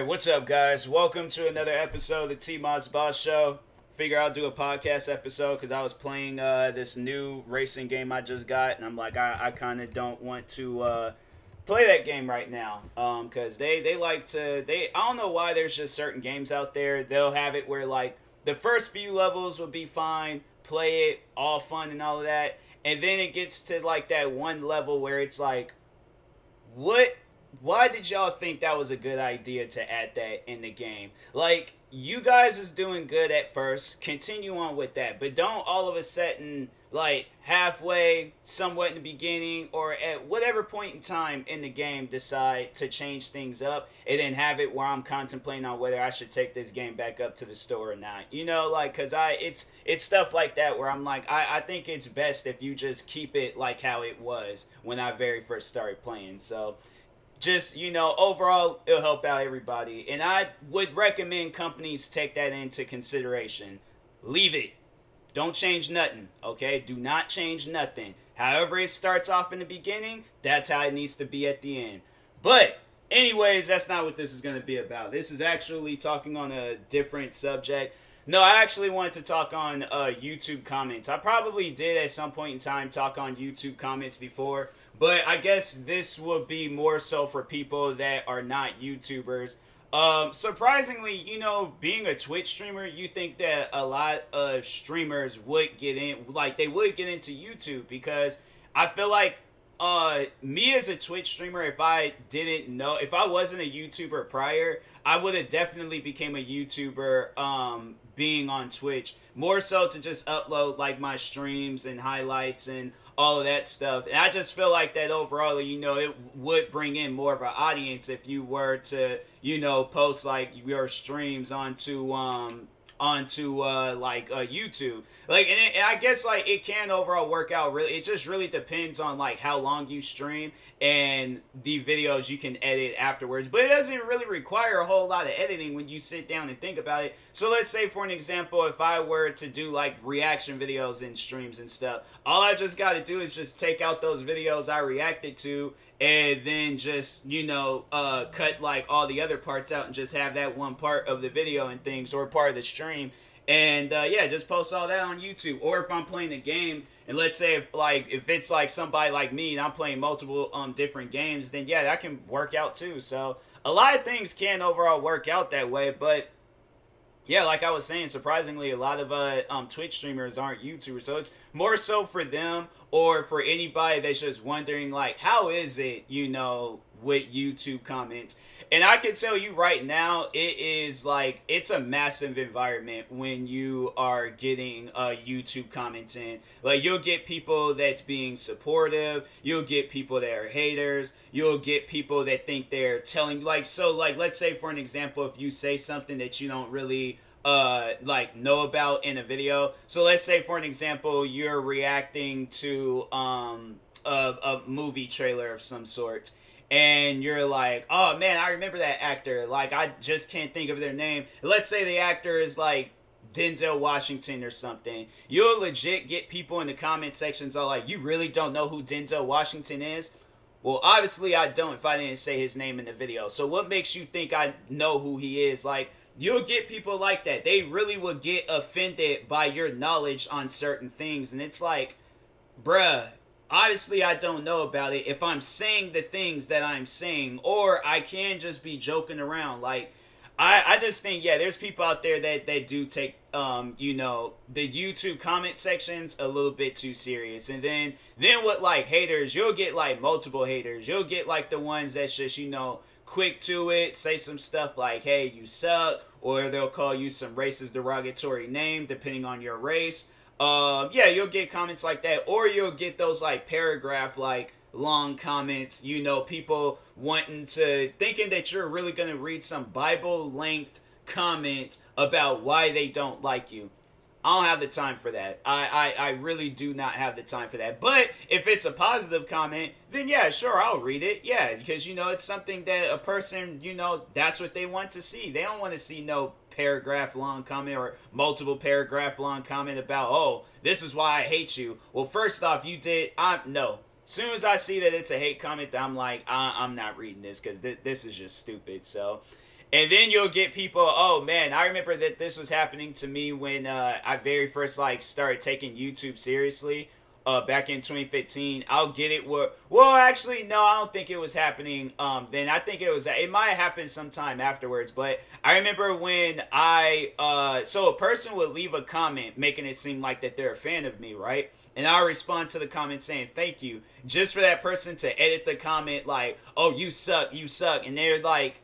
right, what's up, guys? Welcome to another episode of the T Moss Boss Show. Figure I'll do a podcast episode because I was playing uh, this new racing game I just got, and I'm like, I, I kind of don't want to uh, play that game right now because um, they they like to they I don't know why there's just certain games out there they'll have it where like the first few levels will be fine, play it all fun and all of that, and then it gets to like that one level where it's like, what why did y'all think that was a good idea to add that in the game? Like, you guys is doing good at first. Continue on with that. But don't all of a sudden, like, halfway, somewhat in the beginning, or at whatever point in time in the game, decide to change things up and then have it where I'm contemplating on whether I should take this game back up to the store or not. You know, like, cause I, it's, it's stuff like that where I'm like, I, I think it's best if you just keep it like how it was when I very first started playing. So, just you know overall it'll help out everybody. And i would recommend companies take that into consideration. Leave it. Don't change nothing okay? Do not change nothing. However it starts off in the beginning that's how it needs to be at the end. But anyways that's not what this is going to be about. This is actually talking on a different subject. No, I actually wanted to talk on uh, YouTube comments. I probably did at some point in time talk on YouTube comments before, but I guess this will be more so for people that are not YouTubers. Um, surprisingly, you know, being a Twitch streamer, you think that a lot of streamers would get in, like they would get into YouTube because I feel like uh me as a Twitch streamer, if I didn't know, if I wasn't a YouTuber prior, I would have definitely became a YouTuber um being on Twitch. More so to just upload like my streams and highlights and all of that stuff. And I just feel like that overall, you know, it would bring in more of an audience if you were to, you know, post like your streams onto um onto uh like uh YouTube. Like and, it, and, I guess like it can overall work out really it just really depends on like how long you stream and the videos you can edit afterwards. But it doesn't really require a whole lot of editing when you sit down and think about it. So let's say for an example if I were to do like reaction videos in streams and stuff, all I just got to do is just take out those videos I reacted to and then just you know uh, cut like all the other parts out and just have that one part of the video and things or part of the stream. And uh, yeah just post all that on youtube. Or if i'm playing a game and let's say if like if it's like somebody like me and i'm playing multiple um different games then yeah that can work out too. So a lot of things can overall work out that way but yeah, like I was saying, surprisingly, a lot of uh, um, Twitch streamers aren't YouTubers, so it's more so for them or for anybody that's just wondering, like, how is it, you know, with YouTube comments? And I can tell you right now, it is like it's a massive environment when you are getting uh, YouTube comments in. Like you'll get people that's being supportive, you'll get people that are haters, you'll get people that think they're telling like so like let's say for an example, if you say something that you don't really uh like know about in a video. So let's say for an example, you're reacting to um a, a movie trailer of some sort and you're like, oh man, I remember that actor. Like, I just can't think of their name. Let's say the actor is like Denzel Washington or something. You'll legit get people in the comment sections all like, you really don't know who Denzel Washington is? Well, obviously I don't if I didn't say his name in the video. So what makes you think I know who he is? Like, you'll get people like that. They really will get offended by your knowledge on certain things. And it's like, bruh, obviously I don't know about it if I'm saying the things that I'm saying, or I can just be joking around. Like, I, I just think, yeah, there's people out there that, that do take, um, you know, the YouTube comment sections a little bit too serious. And then, then with like haters, you'll get like multiple haters. You'll get like the ones that's just, you know, quick to it, say some stuff like, hey, you suck, or they'll call you some racist derogatory name depending on your race um, yeah, you'll get comments like that, or you'll get those like paragraph like long comments. You know, people wanting to thinking that you're really gonna read some Bible length comment about why they don't like you. I don't have the time for that. I, I, I really do not have the time for that. But if it's a positive comment, then yeah, sure, I'll read it. Yeah, because you know it's something that a person, you know, that's what they want to see. They don't want to see no paragraph long comment or multiple paragraph long comment about, oh, this is why I hate you. Well, first off, you did. I'm no. Soon as I see that it's a hate comment, I'm like, uh, I, am not reading this because th- this is just stupid. So, And then you'll get people, oh man, I remember that this was happening to me when uh, I very first like started taking YouTube seriously uh, back in 2015. I'll get it. Where, well, actually, no, I don't think it was happening. Um, then I think it was. It might have happened sometime afterwards. But I remember when I, uh, so a person would leave a comment making it seem like that they're a fan of me, right? And I'll respond to the comment saying thank you, just for that person to edit the comment like, "Oh, you suck, you suck," and they're like,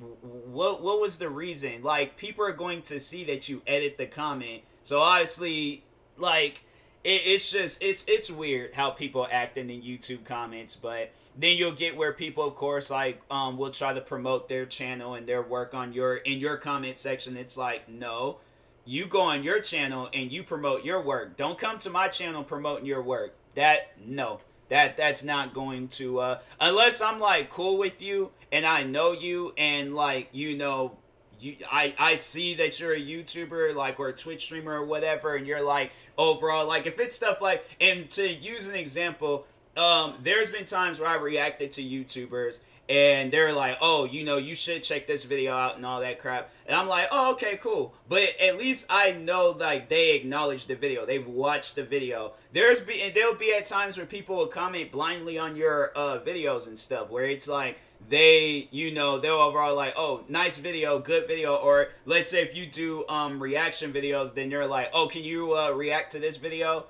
"What? What was the reason?" Like, people are going to see that you edit the comment, so obviously, like it, it's just it's it's weird how people act in the YouTube comments, but then you'll get where people, of course, like um, will try to promote their channel and their work on your in your comment section. It's like no, you go on your channel and you promote your work. Don't come to my channel promoting your work. That no, that that's not going to uh, unless I'm like cool with you and I know you and like you know you I I see that you're a YouTuber like or a Twitch streamer or whatever and you're like overall like if it's stuff like and to use an example um there's been times where I reacted to YouTubers and they're like, "Oh, you know, you should check this video out and all that crap." And I'm like, "Oh, okay, cool." But at least I know like they acknowledge the video. They've watched the video. There's be and there'll be at times where people will comment blindly on your uh videos and stuff where it's like they you know they're overall like oh nice video good video or let's say if you do um reaction videos then you're like oh can you uh, react to this video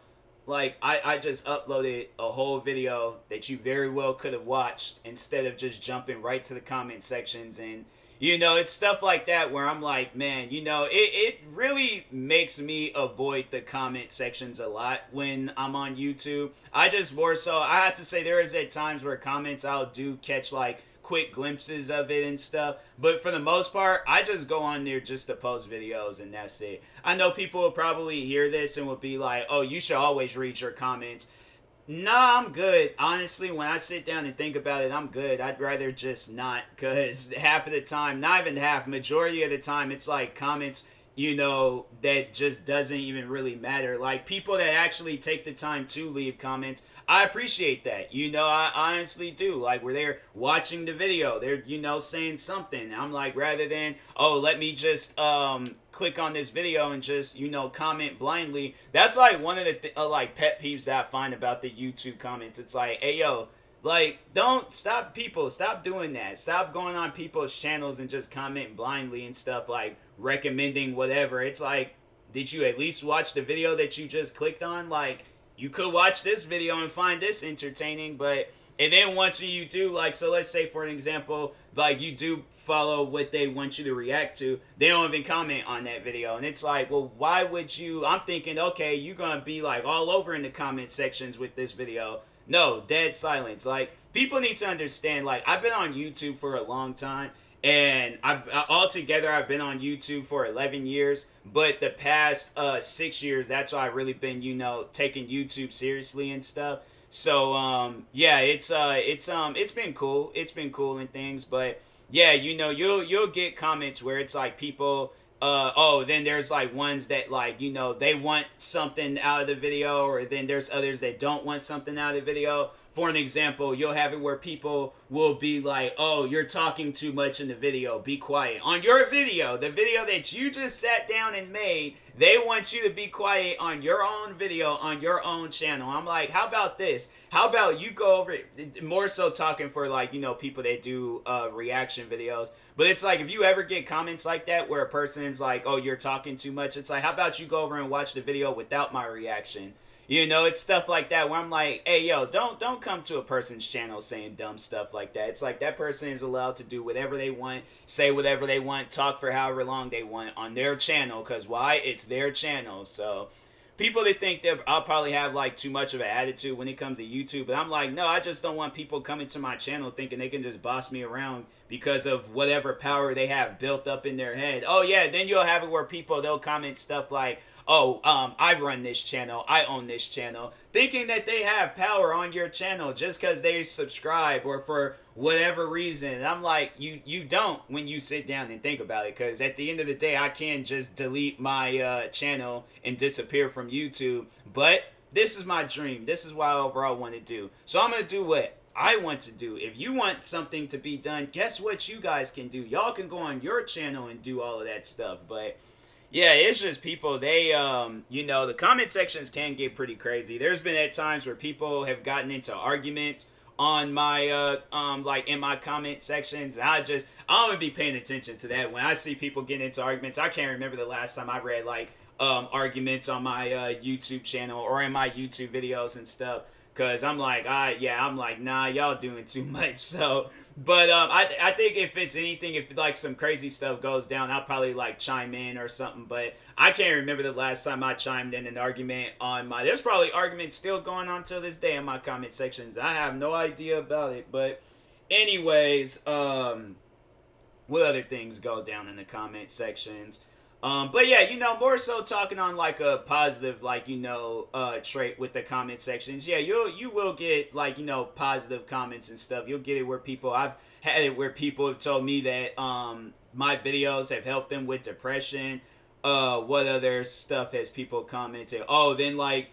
like I, I just uploaded a whole video that you very well could have watched instead of just jumping right to the comment sections. And you know it's stuff like that where i'm like man you know it, it really makes me avoid the comment sections a lot when i'm on youtube. I just more so i have to say there is at times where comments i'll do catch like quick glimpses of it and stuff. But for the most part, I just go on there just to post videos and that's it. I know people will probably hear this and will be like, oh, you should always read your comments. Nah, I'm good. Honestly, when I sit down and think about it, I'm good. I'd rather just not because half of the time, not even half, majority of the time, it's like comments you know, that just doesn't even really matter. Like people that actually take the time to leave comments, I appreciate that. You know, I honestly do. Like we're there watching the video, they're you know saying something. I'm like rather than oh let me just um click on this video and just you know comment blindly. That's like one of the th- uh, like pet peeves that I find about the YouTube comments. It's like hey yo like, don't stop people. Stop doing that. Stop going on people's channels and just commenting blindly and stuff like recommending whatever. It's like, did you at least watch the video that you just clicked on? Like, you could watch this video and find this entertaining, but and then once you do like so let's say for an example like you do follow what they want you to react to they don't even comment on that video and it's like well why would you i'm thinking okay you're gonna be like all over in the comment sections with this video no, dead silence. Like people need to understand. Like I've been on YouTube for a long time, and I've altogether I've been on YouTube for 11 years. But the past uh, six years, that's why I've really been, you know, taking YouTube seriously and stuff. So um, yeah, it's uh, it's um, it's been cool. It's been cool and things, but yeah, you know, you'll you'll get comments where it's like people uh oh then there's like ones that like you know they want something out of the video or then there's others that don't want something out of the video for an example, you'll have it where people will be like, oh, you're talking too much in the video, be quiet. On your video, the video that you just sat down and made, they want you to be quiet on your own video, on your own channel. I'm like, how about this? How about you go over, more so talking for like, you know, people that do uh, reaction videos. But it's like, if you ever get comments like that where a person's like, oh, you're talking too much, it's like, how about you go over and watch the video without my reaction? You know, it's stuff like that where I'm like, hey, yo, don't don't come to a person's channel saying dumb stuff like that. It's like that person is allowed to do whatever they want, say whatever they want, talk for however long they want on their channel. Cause why? It's their channel. So people that think that I'll probably have like too much of an attitude when it comes to YouTube, but I'm like, no, I just don't want people coming to my channel thinking they can just boss me around because of whatever power they have built up in their head. Oh yeah, then you'll have it where people they'll comment stuff like, oh, um, I run this channel, I own this channel, thinking that they have power on your channel just because they subscribe or for whatever reason. And I'm like, you you don't when you sit down and think about it, because at the end of the day, I can just delete my uh, channel and disappear from YouTube. But this is my dream. This is what I overall want to do. So I'm gonna do what I want to do. If you want something to be done, guess what you guys can do? Y'all can go on your channel and do all of that stuff. But yeah, it's just people, they, um, you know, the comment sections can get pretty crazy. There's been at times where people have gotten into arguments on my, uh, um, like in my comment sections. I just, I'm gonna be paying attention to that. When I see people getting into arguments, I can't remember the last time I read like, um, arguments on my, uh, YouTube channel or in my YouTube videos and stuff. Cause I'm like, I yeah, I'm like, nah, y'all doing too much. So, but um, I I think if it's anything, if like some crazy stuff goes down, I'll probably like chime in or something. But I can't remember the last time I chimed in an argument on my. There's probably arguments still going on till this day in my comment sections. I have no idea about it. But, anyways, um, what other things go down in the comment sections? Um, but yeah, you know, more so talking on like a positive, like you know, uh, trait with the comment sections. Yeah, you'll you will get like you know positive comments and stuff. You'll get it where people I've had it where people have told me that um my videos have helped them with depression. Uh, what other stuff has people commented? Oh, then like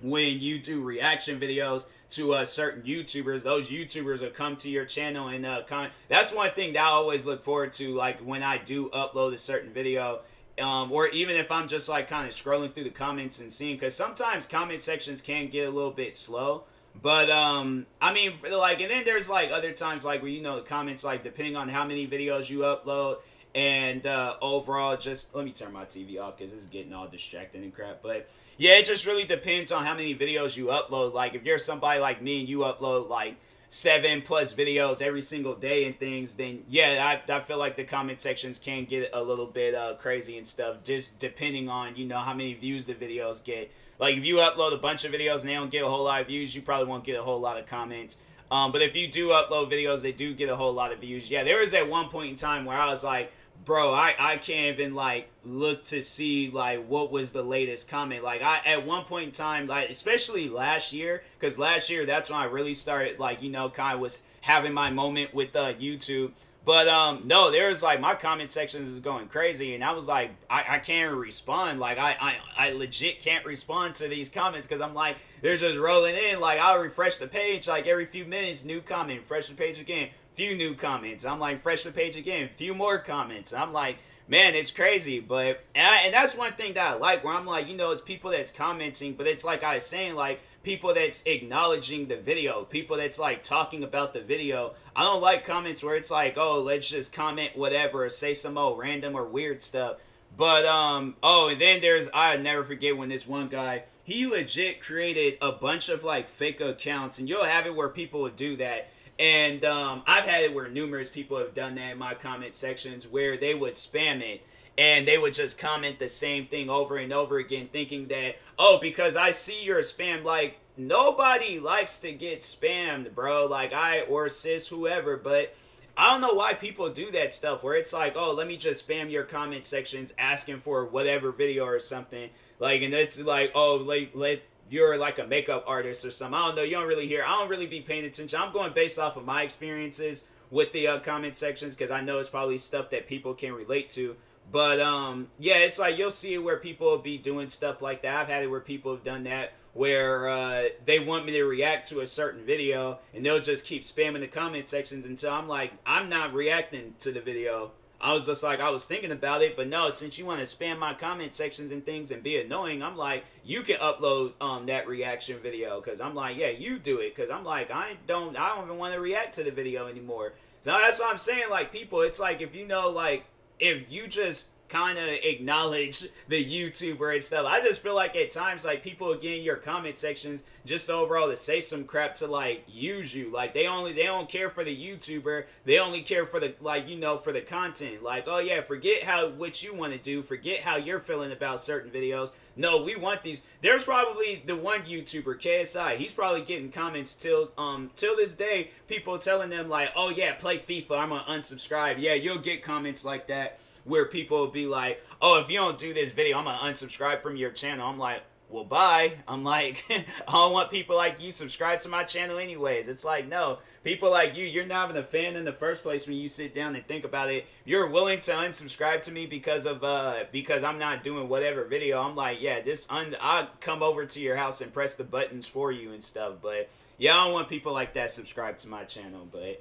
when you do reaction videos to uh, certain YouTubers, those YouTubers will come to your channel and uh, comment. That's one thing that I always look forward to, like when I do upload a certain video. Um, or even if I'm just like kind of scrolling through the comments and seeing, because sometimes comment sections can get a little bit slow. But um, I mean, like, and then there's like other times like where you know the comments like depending on how many videos you upload and uh, overall, just let me turn my TV off because it's getting all distracting and crap. But yeah, it just really depends on how many videos you upload. Like if you're somebody like me and you upload like seven plus videos every single day and things, then yeah, I, I feel like the comment sections can get a little bit uh, crazy and stuff, just depending on you know how many views the videos get. Like if you upload a bunch of videos and they don't get a whole lot of views, you probably won't get a whole lot of comments. Um, but if you do upload videos, they do get a whole lot of views. Yeah, there was at one point in time where I was like, bro, I, I can't even like look to see like what was the latest comment. Like I at one point in time, like especially last year, because last year that's when I really started like you know kind of was having my moment with uh, YouTube. But um no, there's like my comment sections is going crazy, and I was like, I, I can't respond. Like I, I I legit can't respond to these comments because I'm like they're just rolling in. Like I'll refresh the page like every few minutes, new comment, refresh the page again, few new comments. I'm like, fresh the page again, few more comments. I'm like, man, it's crazy. But and, I, and, that's one thing that I like, where I'm like, you know, it's people that's commenting, but it's like I was saying, like people that's acknowledging the video, people that's like talking about the video. I don't like comments where it's like, oh, let's just comment whatever, or say some old random or weird stuff. But um, oh, and then there's I never forget when this one guy he legit created a bunch of like fake accounts, and you'll have it where people would do that and um, I've had it where numerous people have done that in my comment sections where they would spam it and they would just comment the same thing over and over again, thinking that, oh, because I see your spam, like, nobody likes to get spammed, bro. Like, I or sis, whoever, but. I don't know why people do that stuff where it's like, oh, let me just spam your comment sections asking for whatever video or something. Like, and it's like, oh, let, let you're like a makeup artist or something. I don't know. You don't really hear. I don't really be paying attention. I'm going based off of my experiences with the uh, comment sections because I know it's probably stuff that people can relate to. But um, yeah, it's like you'll see where people be doing stuff like that. I've had it where people have done that where uh, they want me to react to a certain video and they'll just keep spamming the comment sections until I'm like, I'm not reacting to the video. I was just like, I was thinking about it, but no, since you want to spam my comment sections and things and be annoying, I'm like, you can upload um that reaction video because I'm like, yeah, you do it because I'm like, I don't, I don't even want to react to the video anymore. So that's what I'm saying. Like people, it's like if you know, like if you just kind of acknowledge the YouTuber and stuff. I just feel like at times, like people get in your comment sections just overall to say some crap to like use you. Like they only they don't care for the YouTuber. They only care for the like you know for the content. Like oh yeah, forget how what you want to do. Forget how you're feeling about certain videos. No, we want these. There's probably the one YouTuber KSI. He's probably getting comments till um till this day. People telling them like oh yeah, play FIFA. I'm gonna unsubscribe. Yeah, you'll get comments like that where people be like, "Oh, if you don't do this video, I'm gonna unsubscribe from your channel." I'm like, well, bye. I'm like, I don't want people like you subscribe to my channel anyways. It's like, no, people like you, you're not even a fan in the first place when you sit down and think about it. You're willing to unsubscribe to me because of uh because I'm not doing whatever video. I'm like, yeah, just un- I'll come over to your house and press the buttons for you and stuff. But yeah, I don't want people like that subscribe to my channel. But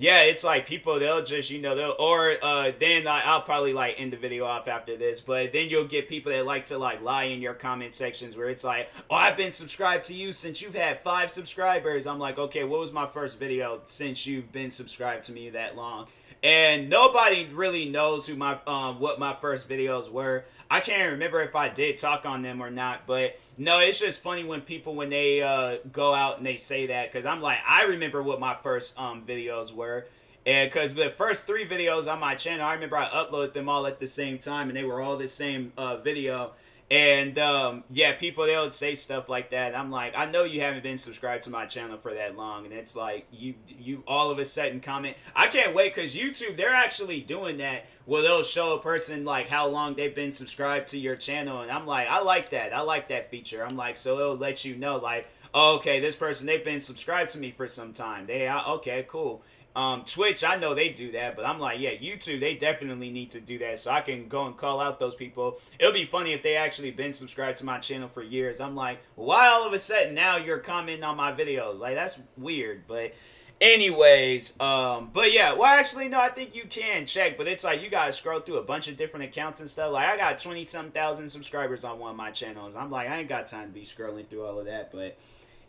yeah, it's like people they'll just you know they'll or uh then I, I'll probably like end the video off after this, but then you'll get people that like to like lie in your comment sections where it's like, oh, I've been subscribed to you since you've had five subscribers. I'm like, okay, what was my first video since you've been subscribed to me that long? And nobody really knows who my um what my first videos were. I can't remember if I did talk on them or not, but no, it's just funny when people when they uh go out and they say that because I'm like I remember what my first um videos were. And because the first three videos on my channel, I remember I uploaded them all at the same time, and they were all the same uh, video. And um, yeah, people they'll say stuff like that. I'm like, I know you haven't been subscribed to my channel for that long, and it's like you you all of a sudden comment. I can't wait because YouTube they're actually doing that where they'll show a person like how long they've been subscribed to your channel, and I'm like, I like that. I like that feature. I'm like, so it'll let you know like, oh, okay, this person they've been subscribed to me for some time. They okay, cool. Um, Twitch, I know they do that, but I'm like, yeah, YouTube, they definitely need to do that so I can go and call out those people. It'll be funny if they actually been subscribed to my channel for years. I'm like, why all of a sudden now you're commenting on my videos? Like, that's weird, but anyways, um, but yeah, well, actually, no, I think you can check, but it's like you gotta scroll through a bunch of different accounts and stuff. Like, I got 20 some thousand subscribers on one of my channels. I'm like, I ain't got time to be scrolling through all of that, but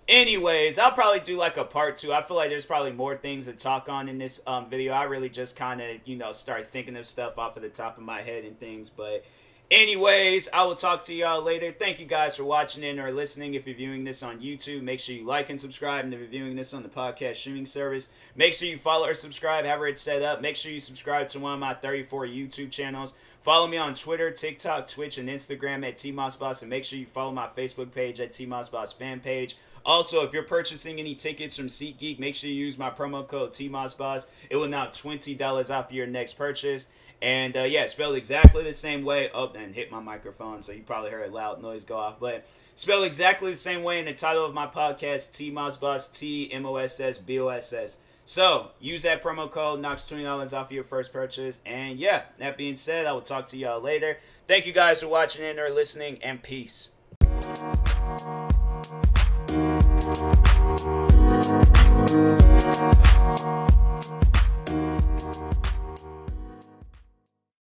anyways i'll probably do like a part two. I feel like there's probably more things to talk on in this um, video. I really just kind of you know start thinking of stuff off of the top of my head and things but anyways i will talk to y'all later. Thank you guys for watching and or listening. If you're viewing this on youtube make sure you like and subscribe. And if you're viewing this on the podcast streaming service make sure you follow or subscribe however it's set up. Make sure you subscribe to one of my 34 youtube channels. Follow me on Twitter, TikTok, Twitch, and Instagram at TMossBoss, and make sure you follow my Facebook page at TMossBoss fan page. Also, if you're purchasing any tickets from SeatGeek, make sure you use my promo code TMossBoss. It will knock $20 off your next purchase. And uh, yeah, spelled exactly the same way. Oh, and hit my microphone, so you probably heard a loud noise go off. But spelled exactly the same way in the title of my podcast, T Moss Boss, T M O S S B O S S. So use that promo code, knocks twenty dollars off your first purchase. And yeah, that being said, I will talk to y'all later. Thank you guys for watching and or listening, and peace.